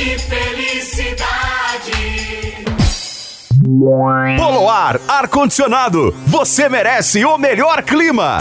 Que felicidade! Poloar Ar-Condicionado. Você merece o melhor clima.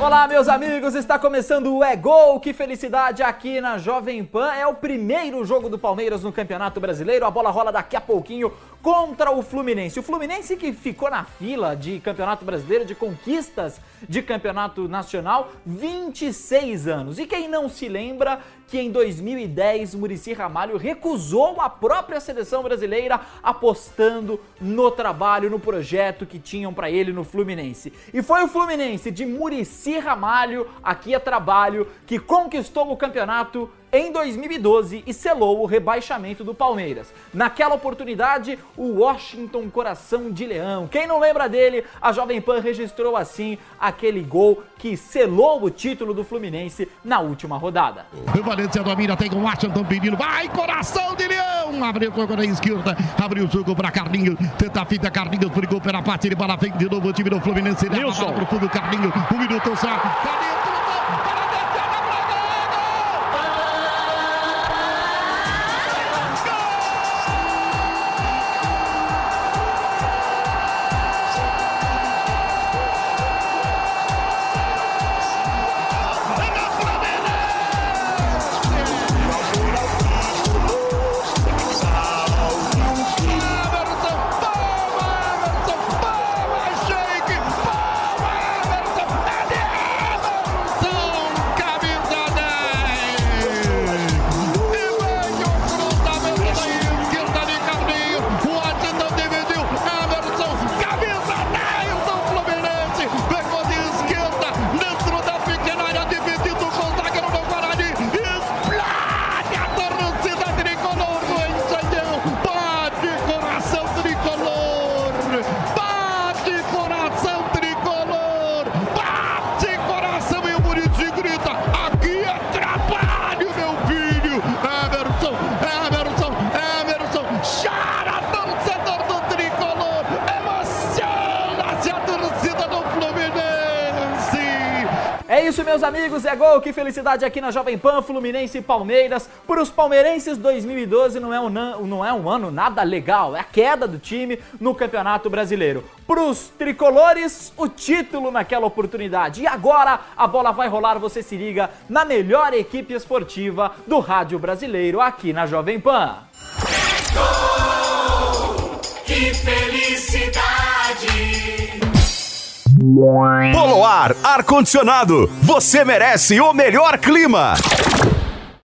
Olá, meus amigos, está começando o É Gol, que felicidade aqui na Jovem Pan. É o primeiro jogo do Palmeiras no Campeonato Brasileiro. A bola rola daqui a pouquinho contra o Fluminense. O Fluminense que ficou na fila de Campeonato Brasileiro, de conquistas de Campeonato Nacional, 26 anos. E quem não se lembra que em 2010 Murici Ramalho recusou a própria seleção brasileira apostando no trabalho, no projeto que tinham para ele no Fluminense. E foi o Fluminense de Murici Ramalho, aqui é trabalho, que conquistou o campeonato em 2012 e selou o rebaixamento do Palmeiras. Naquela oportunidade, o Washington Coração de Leão. Quem não lembra dele, a Jovem Pan registrou assim aquele gol que selou o título do Fluminense na última rodada. O Valência domina, tem o Washington pedindo, vai Coração de Leão! Abriu o na esquerda, abriu o jogo para Carlinhos, tenta a fita, Carlinhos brigou pela parte, ele para frente de novo, o time do Fluminense, para o fundo, Carlinhos, um minuto só, Carlinhos, isso, meus amigos, é gol, que felicidade aqui na Jovem Pan, Fluminense e Palmeiras. Para os palmeirenses, 2012 não é, um, não é um ano nada legal, é a queda do time no Campeonato Brasileiro. Para os tricolores, o título naquela oportunidade. E agora a bola vai rolar, você se liga na melhor equipe esportiva do rádio brasileiro aqui na Jovem Pan. Gol! Que felicidade! Poloar Ar-Condicionado. Você merece o melhor clima.